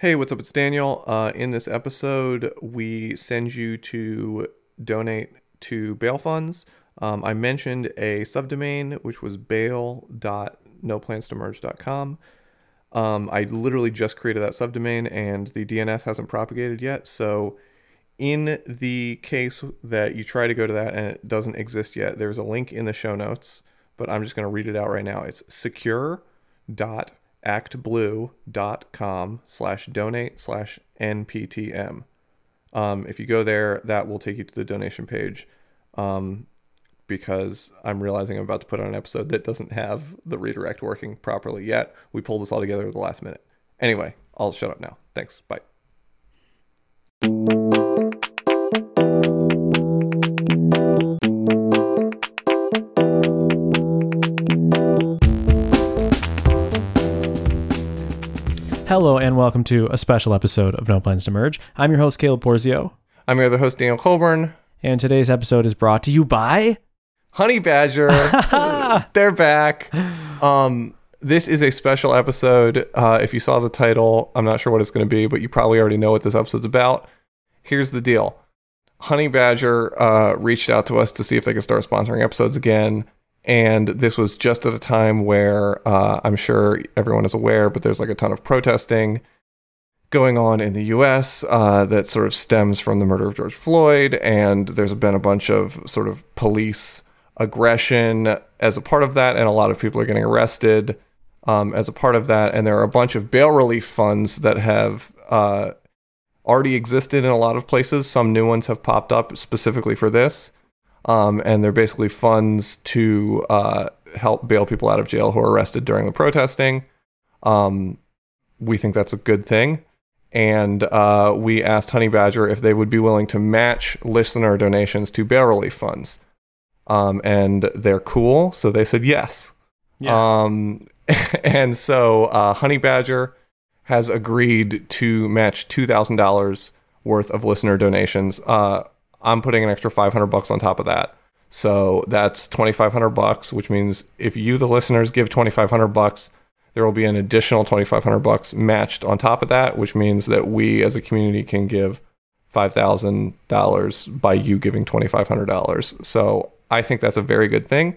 Hey, what's up? It's Daniel. Uh, in this episode, we send you to donate to bail funds. Um, I mentioned a subdomain, which was bail.noplanstomerge.com. Um, I literally just created that subdomain and the DNS hasn't propagated yet. So, in the case that you try to go to that and it doesn't exist yet, there's a link in the show notes, but I'm just going to read it out right now. It's secure.actblue.com slash donate slash NPTM. Um, if you go there, that will take you to the donation page. Um, because I'm realizing I'm about to put on an episode that doesn't have the redirect working properly yet. We pulled this all together at the last minute. Anyway, I'll shut up now. Thanks. Bye. Hello and welcome to a special episode of No Plans to Merge. I'm your host Caleb Porzio, I'm your other host, Daniel Coulbourne. and today's episode is brought to you by Honeybadger. They're back. Um, this is a special episode. Uh, if you saw the title, I'm not sure what it's going to be, but you probably already know what this episode's about. Here's the deal Honeybadger uh, reached out to us to see if they could start sponsoring episodes again. And this was just at a time where uh, I'm sure everyone is aware, but there's like a ton of protesting going on in the US uh, that sort of stems from the murder of George Floyd. And there's been a bunch of sort of police aggression as a part of that. And a lot of people are getting arrested um, as a part of that. And there are a bunch of bail relief funds that have uh, already existed in a lot of places. Some new ones have popped up specifically for this. Um, and they're basically funds to uh, help bail people out of jail who are arrested during the protesting. Um, we think that's a good thing. And uh, we asked Honeybadger if they would be willing to match listener donations to bail relief funds. Um, and they're cool, so they said yes. Um, and so uh, Honeybadger has agreed to match two thousand dollars worth of listener donations. Uh, I'm putting an extra five hundred bucks on top of that, so that's twenty five hundred bucks. Which means if you, the listeners, give twenty five hundred bucks, there will be an additional twenty five hundred bucks matched on top of that. Which means that we, as a community, can give five thousand dollars by you giving twenty five hundred dollars. So I think that's a very good thing.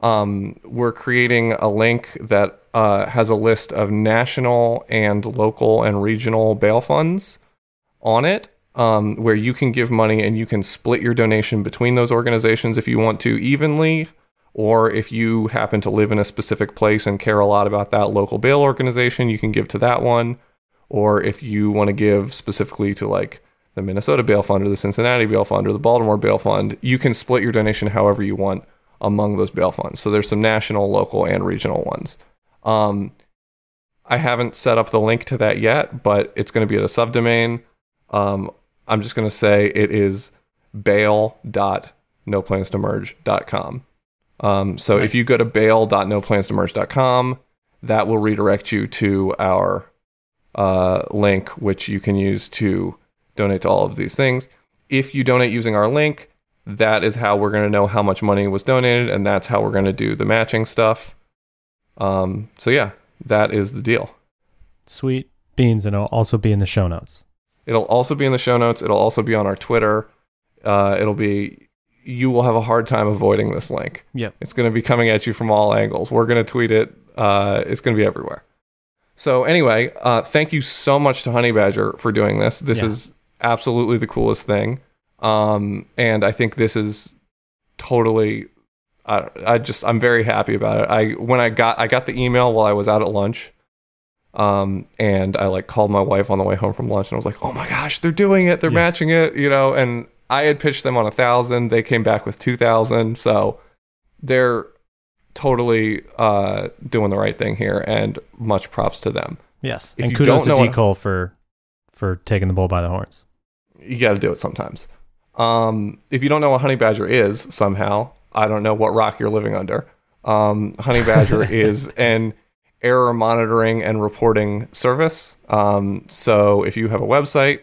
Um, we're creating a link that uh, has a list of national and local and regional bail funds on it, um, where you can give money and you can split your donation between those organizations if you want to evenly, or if you happen to live in a specific place and care a lot about that local bail organization, you can give to that one. Or if you want to give specifically to like the Minnesota Bail Fund or the Cincinnati Bail Fund or the Baltimore Bail Fund, you can split your donation however you want among those bail funds. So there's some national, local, and regional ones. Um, I haven't set up the link to that yet, but it's going to be at a subdomain. Um, I'm just going to say it is bail.noplanstomerge.com. Um, so if you go to bail.noplanstomerge.com, that will redirect you to our uh, link, which you can use to donate to all of these things. If you donate using our link, that is how we're going to know how much money was donated, and that's how we're going to do the matching stuff. Um, so yeah, that is the deal. Sweet Beans, and it'll also be in the show notes. It'll also be in the show notes. It'll also be on our Twitter. Uh, it'll be. You will have a hard time avoiding this link. Yep. It's going to be coming at you from all angles. We're going to tweet it. Uh, it's going to be everywhere. So anyway, uh, thank you so much to Honeybadger for doing this. This Yeah. is absolutely the coolest thing, um, and I think this is totally. I, I just I'm very happy about it. I when I got I got the email while I was out at lunch, um, and I like called my wife on the way home from lunch, and I was like, "Oh my gosh, they're doing it! They're Yeah. matching it!" You know, and I had pitched them on a thousand. They came back with two thousand, so they're totally uh, doing the right thing here, and much props to them. Yes, If and you kudos don't to D Cole for for taking the bull by the horns. You got to do it sometimes. Um, if you don't know what honey badger is, somehow I don't know what rock you're living under. Um, honey badger is an error monitoring and reporting service. Um, so if you have a website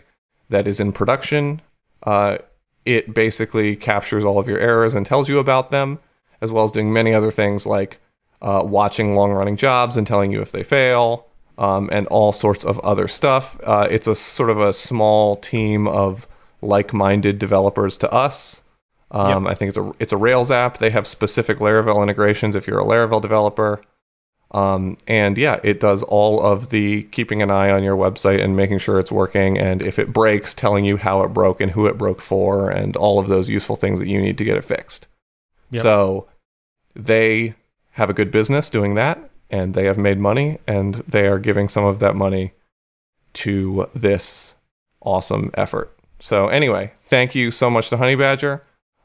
that is in production, uh, it basically captures all of your errors and tells you about them, as well as doing many other things like uh, watching long running jobs and telling you if they fail, um, and all sorts of other stuff. Uh, it's a sort of a small team of like-minded developers to us. Um, I think it's a it's a Rails app. They have specific Laravel integrations if you're a Laravel developer. Um, and yeah, it does all of the keeping an eye on your website and making sure it's working. And if it breaks, telling you how it broke and who it broke for, and all of those useful things that you need to get it fixed. Yep. So they have a good business doing that, and they have made money, and they are giving some of that money to this awesome effort. So anyway, thank you so much to Honeybadger.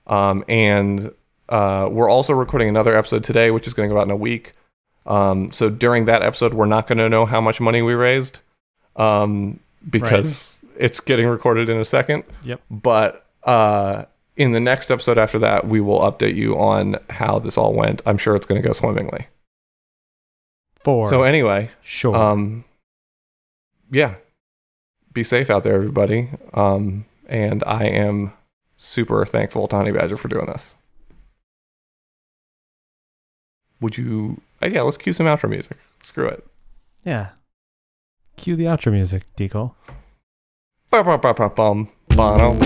Um, and uh, we're also recording another episode today, which is going to go out in a week. Um, so during that episode, we're not going to know how much money we raised um, because it's getting recorded in a second. Yep. But uh, in the next episode after that, we will update you on how this all went. I'm sure it's going to go swimmingly. For So anyway, sure. um, yeah, be safe out there, everybody. Um, and I am super thankful to Honeybadger for doing this. Would you? Uh, yeah, let's cue some outro music. Screw it. yeah. Cue the outro music, Deco. Ba-ba-ba-ba-bum. Bono.